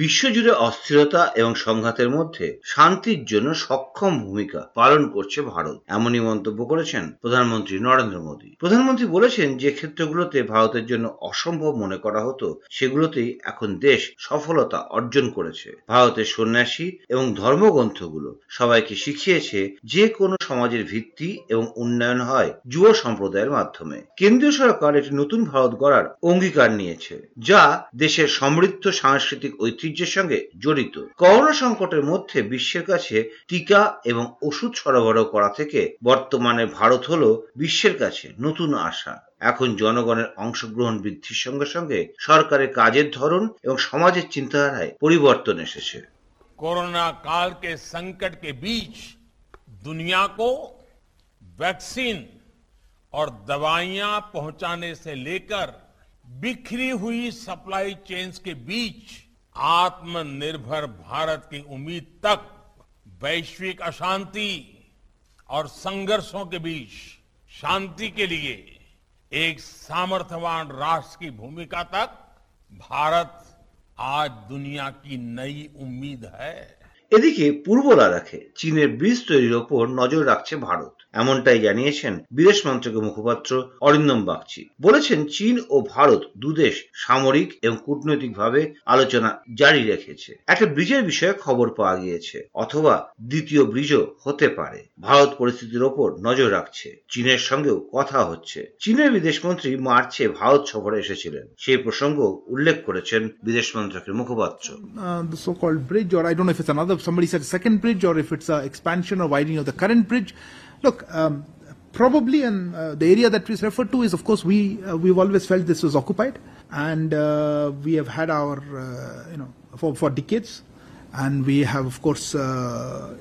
বিশ্বজুড়ে অস্থিরতা এবং সংঘাতের মধ্যে শান্তির জন্য সক্ষম ভূমিকা পালন করছে ভারত। এমনই মন্তব্য করেছেন প্রধানমন্ত্রী নরেন্দ্র মোদী। প্রধানমন্ত্রী বলেছেন যে ক্ষেত্রগুলোতে ভারতের জন্য অসম্ভব মনে করা হতো, সেগুলোতেই এখন দেশ সফলতা অর্জন করেছে। ভারতের সন্ন্যাসী এবং ধর্মগ্রন্থগুলো সবাইকে শিখিয়েছে যে কোনো সমাজের ভিত্তি এবং উন্নয়ন হয় যুব সম্প্রদায়ের মাধ্যমে। কেন্দ্রীয় সরকার একটি নতুন ভারত গড়ার অঙ্গীকার নিয়েছে, যা দেশের সমৃদ্ধ সাংস্কৃতিক ঐতিহ্যের সঙ্গে জড়িত করোনা সংকটের মধ্যে বিশ্বের কাছে টিকা এবং ওষুধ সরবরাহ করা থেকে বর্তমানে ভারত হল বিশ্বের কাছে নতুন আশা এখন জনগণের অংশগ্রহণ বৃদ্ধির সঙ্গে সঙ্গে সরকারের কাজের ধরন এবং সমাজের চিন্তাধারায় পরিবর্তন এসেছে कोरोना काल के संकट के बीच दुनिया को वैक्सीन और दवाइयां पहुंचाने से लेकर बिखरी हुई सप्लाई चेन्स के बीच आत्मनिर्भर भारत की उम्मीद तक वैश्विक अशांति और संघर्षों के बीच शांति के लिए एक सामर्थ्यवान राष्ट्र की भूमिका तक भारत आज दुनिया की नई उम्मीद है। এদিকে পূর্ব লাদাখে চীনের ব্রিজ তৈরির ওপর নজর রাখছে ভারত। এমনটাই জানিয়েছেন বিদেশ মন্ত্রকের মুখপাত্র অরিন্দম বাগচি। বলেছেন চীন ও ভারত দুদেশ সামরিক এবং কূটনৈতিকভাবে আলোচনা জারি রেখেছে। একটা ব্রিজের বিষয়ে খবর পাওয়া গিয়েছে অথবা দ্বিতীয় ব্রিজও হতে পারে। ভারত পরিস্থিতির ওপর নজর রাখছে চীনের সঙ্গেও কথা হচ্ছে। চীনের বিদেশমন্ত্রী মার্চে ভারত সফরে এসেছিলেন। সেই প্রসঙ্গ উল্লেখ করেছেন বিদেশ মন্ত্রকের মুখপাত্র। Uh, somebody said second bridge, or if it's an expansion or widening of the current bridge. Look, um, probably, and uh, the area that we refer to is, of course, we uh, we've always felt this was occupied, and uh, we have had our, uh, you know, for for decades, and we have, of course. Uh,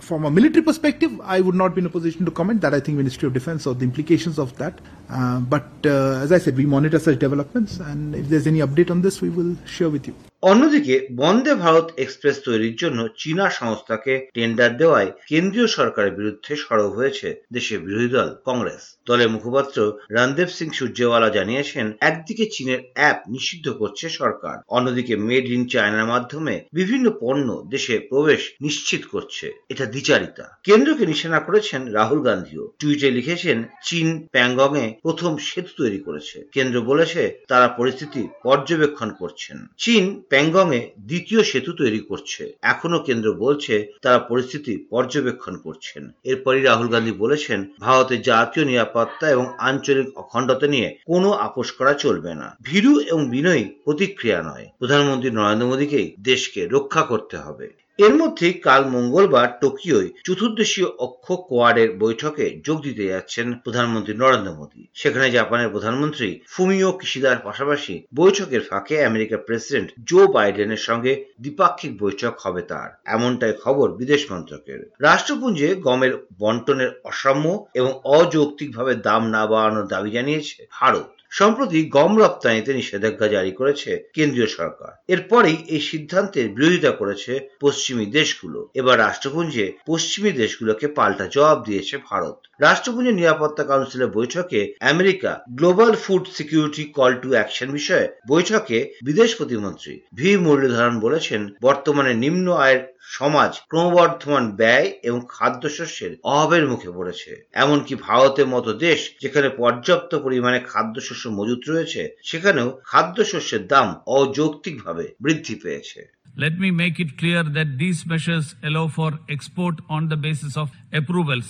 from a military perspective, I would not be in a position to comment. That I think Ministry of Defence or the implications of that. Uh, but uh, as I said, we monitor such developments, and if there's any update on this, we will share with you. অন্যদিকে Vande Bharat express তৈরির জন্য চীনা সংস্থাকে tender দেওয়ায় কেন্দ্রীয় সরকারের বিরুদ্ধে সরব হয়েছে দেশের বিরোধী দল কংগ্রেস। দলের মুখপাত্র রণদেব সিং সূর্যেওয়ালা জানিয়েছেন একদিকে চীনের অ্যাপ নিষিদ্ধ করছে সরকার অন্যদিকে মেড ইন চায়নার মাধ্যমে বিভিন্ন পণ্য দেশে প্রবেশ নিশ্চিত করছে। এটা দ্বিচারিতা। কেন্দ্রকে নিশানা করেছেন রাহুল গান্ধীও। টুইটে লিখেছেন চীন প্যাংগং এ প্রথম সেতু তৈরি করেছে। কেন্দ্র বলেছে তারা পরিস্থিতি পর্যবেক্ষণ করছেন। চীন প্যাংগং এ দ্বিতীয় সেতু তৈরি করছে। এখনও কেন্দ্র বলছে তারা পরিস্থিতি পর্যবেক্ষণ করছেন। এরপরই রাহুল গান্ধী বলেছেন ভারতের জাতীয় নিরাপত্তা এবং আঞ্চলিক অখণ্ডতা নিয়ে কোনো আপোষ করা চলবে না। ভীরু এবং বিনয়ী প্রতিক্রিয়া নয়। প্রধানমন্ত্রী নরেন্দ্র মোদীকেই দেশকে রক্ষা করতে হবে। এর মধ্যে কাল মঙ্গলবার টোকিওয় চতুর্দেশীয় অক্ষ কোয়াডের বৈঠকে যোগ দিতে যাচ্ছেন প্রধানমন্ত্রী নরেন্দ্র মোদী। সেখানে জাপানের প্রধানমন্ত্রী ফুমিও কিশিদার পাশাপাশি বৈঠকের ফাঁকে আমেরিকার প্রেসিডেন্ট জো বাইডেনের সঙ্গে দ্বিপাক্ষিক বৈঠক হবে তার। এমনটাই খবর বিদেশ মন্ত্রকের। রাষ্ট্রপুঞ্জে গমের বন্টনের অসাম্য এবং অযৌক্তিকভাবে দাম না বাড়ানোর দাবি জানিয়েছে ভারত। সম্প্রতি গম রপ্তানিতে নিষেধাজ্ঞা জারি করেছে কেন্দ্রীয় সরকার। এরপরেই এই সিদ্ধান্তের বিরোধিতা করেছে পশ্চিমী দেশগুলো। এবার রাষ্ট্রপুঞ্জে পশ্চিমী দেশগুলোকে পাল্টা জবাব দিয়েছে ভারত। রাষ্ট্রপুঞ্জের নিরাপত্তা কাউন্সিলের বৈঠকে America global food security call to action বিষয়ে বৈঠকে বিদেশ প্রতিমন্ত্রী ভি. মুরলীধরন বলেছেন, বর্তমানে নিম্ন আয়ের সমাজ ক্রমবর্ধমান ব্যয় এবং খাদ্যশস্যের অভাবের মুখে পড়েছে এমনকি ভারতের মতো দেশ যেখানে পর্যাপ্ত পরিমাণে খাদ্যশস্য মজুত রয়েছে সেখানেও খাদ্যশস্যের দাম অযৌক্তিকভাবে বৃদ্ধি পেয়েছে Let me make it clear that these measures allow for export on the basis of approvals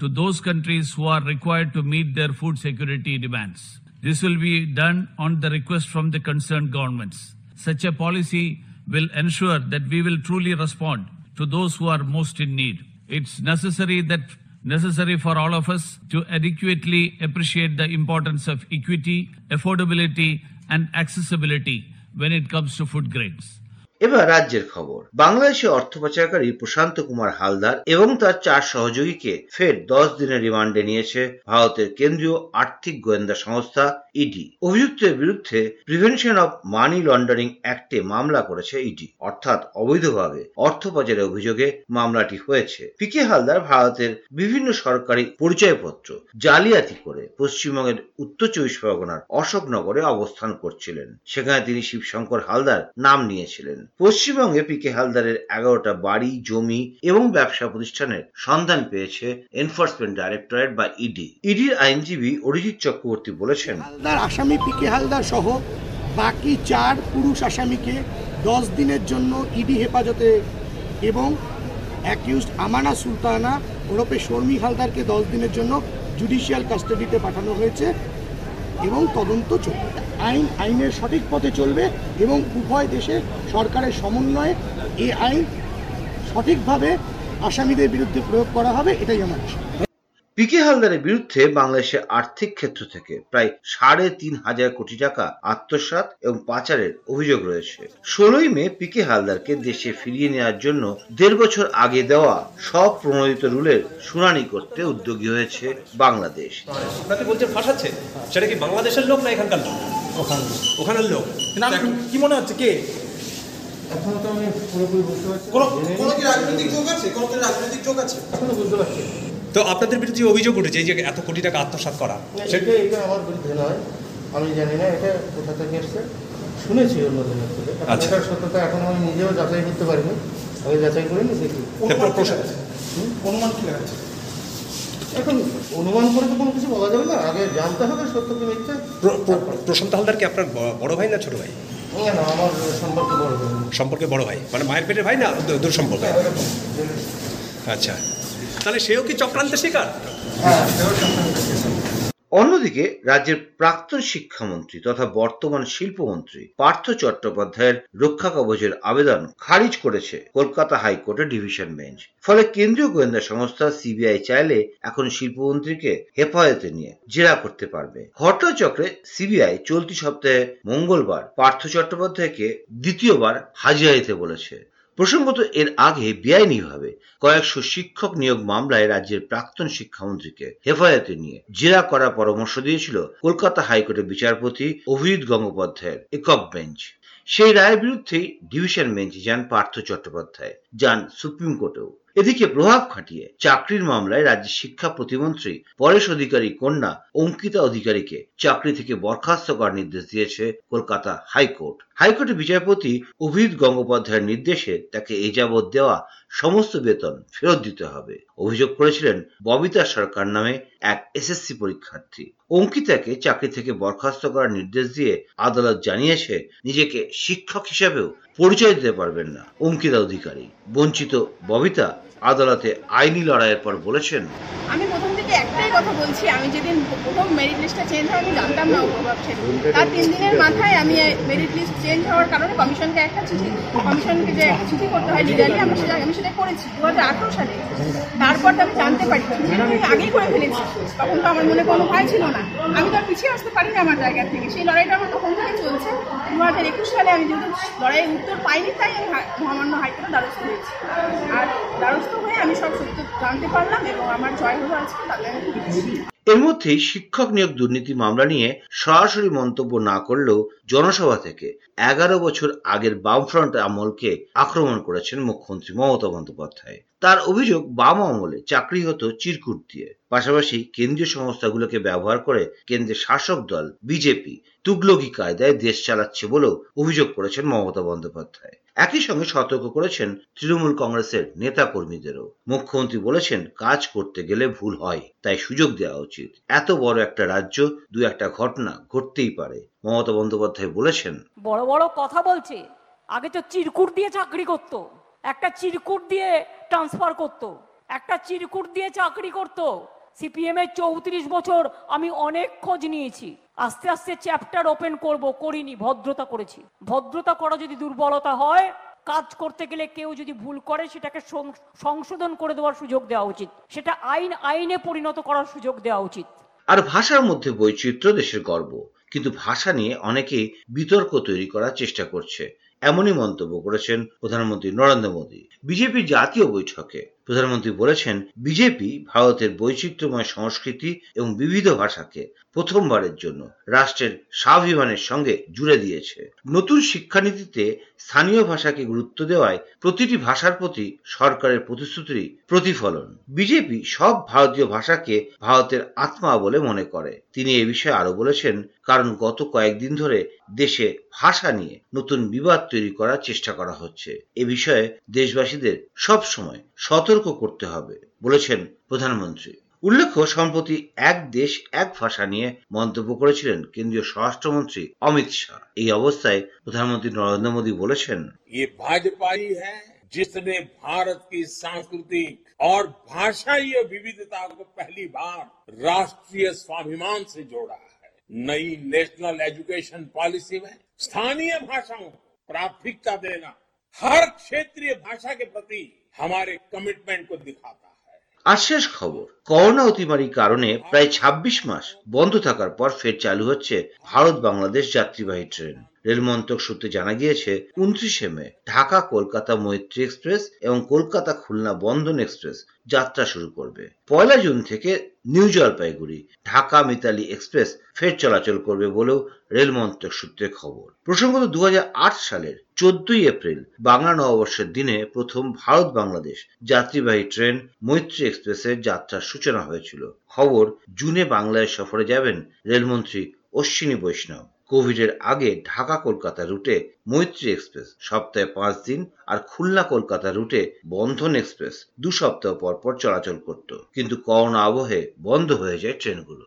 to those countries who are required to meet their food security demands. This will be done on the request from the concerned governments. Such a policy will ensure that we will truly respond to those who are most in need. It's necessary that necessary for all of us to adequately appreciate the importance of equity, affordability and accessibility when it comes to food grains. এবার রাজ্যের খবর। বাংলাদেশে অর্থ পাচারকারী প্রশান্ত কুমার হালদার এবং তার চার সহযোগীকে ফের দশ দিনের রিমান্ডে নিয়েছে ভারতের কেন্দ্রীয় আর্থিক গোয়েন্দা সংস্থা ইডি। অভিযুক্তের বিরুদ্ধে প্রিভেনশন অফ মানি লন্ডারিং অ্যাক্টে মামলা করেছে ইডি। অর্থাৎ অবৈধভাবে অর্থ পাচারের অভিযোগে মামলাটি হয়েছে। পিকে হালদার ভারতের বিভিন্ন সরকারি পরিচয়পত্র জালিয়াতি করে পশ্চিমবঙ্গের উত্তর চব্বিশ পরগনার অশোকনগরে অবস্থান করছিলেন। সেখানে তিনি শিবশঙ্কর হালদার নাম নিয়েছিলেন। পশ্চিমবঙ্গে পি কে হালদারের এগারোটা বাড়ি, জমি এবং ব্যবসা প্রতিষ্ঠানের সন্ধান পেয়েছে এনফোর্সমেন্ট ডাইরেক্টরেট বা ইডি ইডির আইনজীবী অরিজিৎ চক্রবর্তী বলেছেন হালদার আসামি পি কে হালদার সহ বাকি চার পুরুষ আসামিকে দশ দিনের জন্য ইডি হেফাজতে এবং অ্যাকিউজড আমানা সুলতানা ওরফে শর্মী হালদারকে দশ দিনের জন্য জুডিশিয়াল কাস্টাডিতে পাঠানো হয়েছে এবং তদন্ত চলবে। আইন, আইনের সঠিক পথে চলবে এবং উভয় দেশে সরকারের সমন্বয়ে এই আইন সঠিকভাবে আসামিদের বিরুদ্ধে প্রয়োগ করা হবে এটাই আমার আশা। পি হালদারের বিরুদ্ধে বাংলাদেশের আর্থিক ক্ষেত্র থেকে প্রায় সাড়ে তিন হাজার কোটি টাকা আত্মসাৎ এবং পাচারের অভিযোগ রয়েছে। ষোলোই মে পি কে হালদারকে দেশে ফিরিয়ে নেওয়ার জন্য দেড় বছর আগে দেওয়া সব প্রণোদিত রুলের শুনানি করতে উদ্যোগী হয়েছে বাংলাদেশ। আপনাকে বলছে ফাঁসাচ্ছে? সেটা কি বাংলাদেশের লোক না এখানকার লোক? ওখানের লোক। কি মনে হচ্ছে? কে? এখনও তো আমি পুরোপুরি বুঝতে পারছি কোনো কি রাজনৈতিক যোগ আছে? কোনো কি রাজনৈতিক যোগ আছে। এখনও বুঝতে পারছি তো আপনাদের বিরুদ্ধে যে অভিযোগ উঠেছে এই যে এত কোটি টাকা আত্মসাৎ করা সে- এটা আমার বিরুদ্ধে নয়। আমি জানি না এটা কোথা থেকে এসছে? শুনেছি অন্যজনের থেকে আচ্ছা। এটার সত্যতা এখন আমি নিজেও যাচাই করতে পারিনি। আমি যাচাই করিনি দেখি। অনুমান কি কি এখন অনুমান করে তো কোনো কিছু বলা যাবে না। আগে জানতে হবে সত্য কি মিথ্যে। প্র- প্র- প্রশান্ত হালদার কি আপনার বড় ভাই না ছোট ভাই? সম্পর্কে বড় সম্পর্কে বড় ভাই? মানে মায়ের পেটের ভাই না দূর সম্পর্কে আচ্ছা। তাহলে সেও কি চক্রান্তের শিকার? হ্যাঁ অন্যদিকে রাজ্যের প্রাক্তন শিক্ষামন্ত্রী তথা বর্তমান শিল্পমন্ত্রী পার্থ চট্টোপাধ্যায়ের রক্ষা কবচের আবেদন খারিজ করেছে কলকাতা হাইকোর্টের ডিভিশন বেঞ্চ। ফলে কেন্দ্রীয় গোয়েন্দা সংস্থা সিবিআই চাইলে এখন শিল্পমন্ত্রীকে হেফাজতে নিয়ে জেরা করতে পারবে। ঘটনাচক্রে সিবিআই চলতি সপ্তাহে মঙ্গলবার পার্থ চট্টোপাধ্যায়কে দ্বিতীয়বার হাজিরা দিতে বলেছে। প্রসঙ্গত এর আগে বেআইনিভাবে কয়েকশো শিক্ষক নিয়োগ মামলায় রাজ্যের প্রাক্তন শিক্ষামন্ত্রীকে হেফাজতে নিয়ে জেরা করার পরামর্শ দিয়েছিল কলকাতা হাইকোর্টের বিচারপতি অভিজিৎ গঙ্গোপাধ্যায়ের একক বেঞ্চ। সেই রায়ের বিরুদ্ধেই ডিভিশন বেঞ্চে যান পার্থ চট্টোপাধ্যায়, যান সুপ্রিম কোর্টেও। এদিকে প্রভাব খাটিয়ে চাকরির মামলায় রাজ্যের শিক্ষা প্রতিমন্ত্রী পরেশ অধিকারী কন্যা অঙ্কিতা অধিকারীকে চাকরি থেকে বরখাস্ত করার নির্দেশ দিয়েছে কলকাতা হাইকোর্ট। হাইকোর্টের বিচারপতি অভিজিৎ গঙ্গোপাধ্যায়ের নির্দেশে তাকে এ যাবৎ দেওয়া সমস্ত বেতন ফেরত দিতে হবে। অভিযোগ করেছিলেন ববিতা সরকার নামে এক এসএসসি পরীক্ষার্থী। অঙ্কিতাকে চাকরি থেকে বরখাস্ত করার নির্দেশ দিয়ে আদালত জানিয়েছে, নিজেকে শিক্ষক হিসেবেও পরিচয় দিতে পারবেন না। অঙ্কিতা অধিকারী। বঞ্চিত ববিতা আদালতে আইনি লড়াইয়ের পর বলেছেন, আমি প্রথম থেকে একটাই কথা বলছি, আমি যেদিন প্রথম মেরিট লিস্টটা চেঞ্জ হয় আমি জানতাম না প্রভাব ছেড়ে তার তিন দিনের মাথায় আমি মেরিট লিস্ট চেঞ্জ হওয়ার কারণে কমিশনকে একটা চিঠি কমিশনকে যে একটা চিঠি করতে হয় লিগালি আমি সেটা আমি সেটা করেছি দু হাজার আঠেরো সালে। তারপর আমি জানতে পারি আমি আগেই করে ফেলেছি। তখন তো আমার মনে কোনো ভয় ছিল না। আমি তো পিছিয়ে আসতে পারি না আমার জায়গা থেকে। সেই লড়াইটা আমার তখন থেকে চলছে। দু হাজার একুশ সালে আমি যেহেতু লড়াইয়ের উত্তর পাইনি, তাই আমি মহামান্য হাইকোর্টে দ্বারস্থ হয়েছি। আর দ্বারস্থ হয়ে আমি সব সত্য জানতে পারলাম এবং আমার জয় হলো আজকে, তাতে আমি এর মধ্যেই শিক্ষক নিয়োগ দুর্নীতি মামলা নিয়ে সরাসরি মন্তব্য না করলেও জনসভা থেকে এগারো বছর আগের বামফ্রন্ট আমলকে আক্রমণ করেছেন মুখ্যমন্ত্রী মমতা বন্দ্যোপাধ্যায়। তার অভিযোগ বাম আমলে চাকরি হতো চিরকুট দিয়ে। পাশাপাশি কেন্দ্রীয় সংস্থাগুলোকে ব্যবহার করে কেন্দ্রের শাসক দল, বিজেপি, তুগলকি কায়দায় দেশ চালাচ্ছে বলেও অভিযোগ করেছেন মমতা বন্দ্যোপাধ্যায়। একই সঙ্গে সতর্ক করেছেন তৃণমূল কংগ্রেসের নেতা কর্মীদেরও মুখ্যমন্ত্রী বলেছেন, কাজ করতে গেলে ভুল হয়, তাই সুযোগ দেওয়া উচিত। এত বড় একটা রাজ্য, দু একটা ঘটনা ঘটতেই পারে, মমতা বন্দ্যোপাধ্যায় বলেছেন। বড় বড় কথা বলছে, আগে তো চিরকুট দিয়ে চাকরি করত। একটা চিরকুট দিয়ে ট্রান্সফার করত, একটা চিরকুট দিয়ে চাকরি করত। সিপিএম এর চৌত্রিশ বছর আমি অনেক খোঁজ নিয়েছি। আস্তে আস্তে চ্যাপ্টার ওপেন করব, করিনি, ভদ্রতা করেছি। ভদ্রতা করা যদি দুর্বলতা হয়, কাজ করতে গেলে কেউ যদি ভুল করে, সেটাকে সংশোধন করে দেওয়ার সুযোগ দেওয়া উচিত। সেটা আইন, আইনে পরিণত করার সুযোগ দেওয়া উচিত। আর ভাষার মধ্যে বৈচিত্র্য দেশের গর্ব। কিন্তু ভাষা নিয়ে অনেকেই বিতর্ক তৈরি করার চেষ্টা করছে। এমনই মন্তব্য করেছেন প্রধানমন্ত্রী নরেন্দ্র মোদী। বিজেপির জাতীয় বৈঠকে প্রধানমন্ত্রী বলেছেন, বিজেপি ভারতের বৈচিত্র্যময় সংস্কৃতি এবং বিবিধ ভাষাকে প্রথমবারের জন্য রাষ্ট্রের স্বাভিমানের সঙ্গে জুড়ে দিয়েছে। নতুন শিক্ষানীতিতে স্থানীয় ভাষাকে গুরুত্ব দেওয়ায় প্রতিটি ভাষার প্রতি সরকারের প্রতিশ্রুতির প্রতিফলন। বিজেপি সব ভারতীয় ভাষাকে ভারতের আত্মা বলে মনে করে। তিনি এ বিষয়ে আরও বলেছেন, কারণ গত কয়েকদিন ধরে দেশে ভাষা নিয়ে নতুন বিবাদ তৈরি করার চেষ্টা করা হচ্ছে। এ বিষয়ে দেশবাসীদের সব সময় সতর্ক করতে হবে বলেছেন প্রধানমন্ত্রী উল্লেখ্য সম্প্রতি এক দেশ এক ভাষা নিয়ে মন্তব্য করেছিলেন কেন্দ্রীয় স্বরাষ্ট্রমন্ত্রী অমিত শাহ এই অবস্থায় প্রধানমন্ত্রী নরেন্দ্র মোদী বলেছেন ये भाजपा ही है जिसने भारत की सांस्कृतिक और भाषाई विविधता को पहली बार राष्ट्रीय स्वाभिमान से जोड़ा है नई नेशनल एजुकेशन पॉलिसी में स्थानीय भाषाओं को प्राथमिकता देना हर क्षेत्रीय भाषा के प्रति हमारे कमिटमेंट को दिखाता है। आशीष खबर। করোনা অতিমারির কারণে প্রায় ২৬ মাস বন্ধ থাকার পর ফের চালু হচ্ছে ভারত বাংলাদেশ যাত্রীবাহী ট্রেন। রেল মন্ত্রক সূত্রে জানা গিয়েছে, উনত্রিশে মে ঢাকা কলকাতা মৈত্রী এক্সপ্রেস এবং কলকাতা খুলনা বন্ধন এক্সপ্রেস যাত্রা শুরু করবে। পয়লা জুন থেকে নিউ জলপাইগুড়ি ঢাকা মিতালি এক্সপ্রেস ফের চলাচল করবে বলেও রেল মন্ত্রক সূত্রে খবর। প্রসঙ্গত দু হাজার আট সালের চোদ্দই এপ্রিল বাংলা নববর্ষের দিনে প্রথম ভারত বাংলাদেশ যাত্রীবাহী ট্রেন মৈত্রী এক্সপ্রেসের যাত্রার সূচনা হয়েছিল। খবর, জুনে বাংলায় সফরে যাবেন রেলমন্ত্রী অশ্বিনী বৈষ্ণব। কোভিডের আগে ঢাকা কলকাতা রুটে মৈত্রী এক্সপ্রেস, সপ্তাহে পাঁচ দিন, আর খুলনা কলকাতা রুটে বন্ধন এক্সপ্রেস, দু সপ্তাহ পর পর চলাচল করত। কিন্তু করোনা আবহে বন্ধ হয়ে যায় ট্রেনগুলো।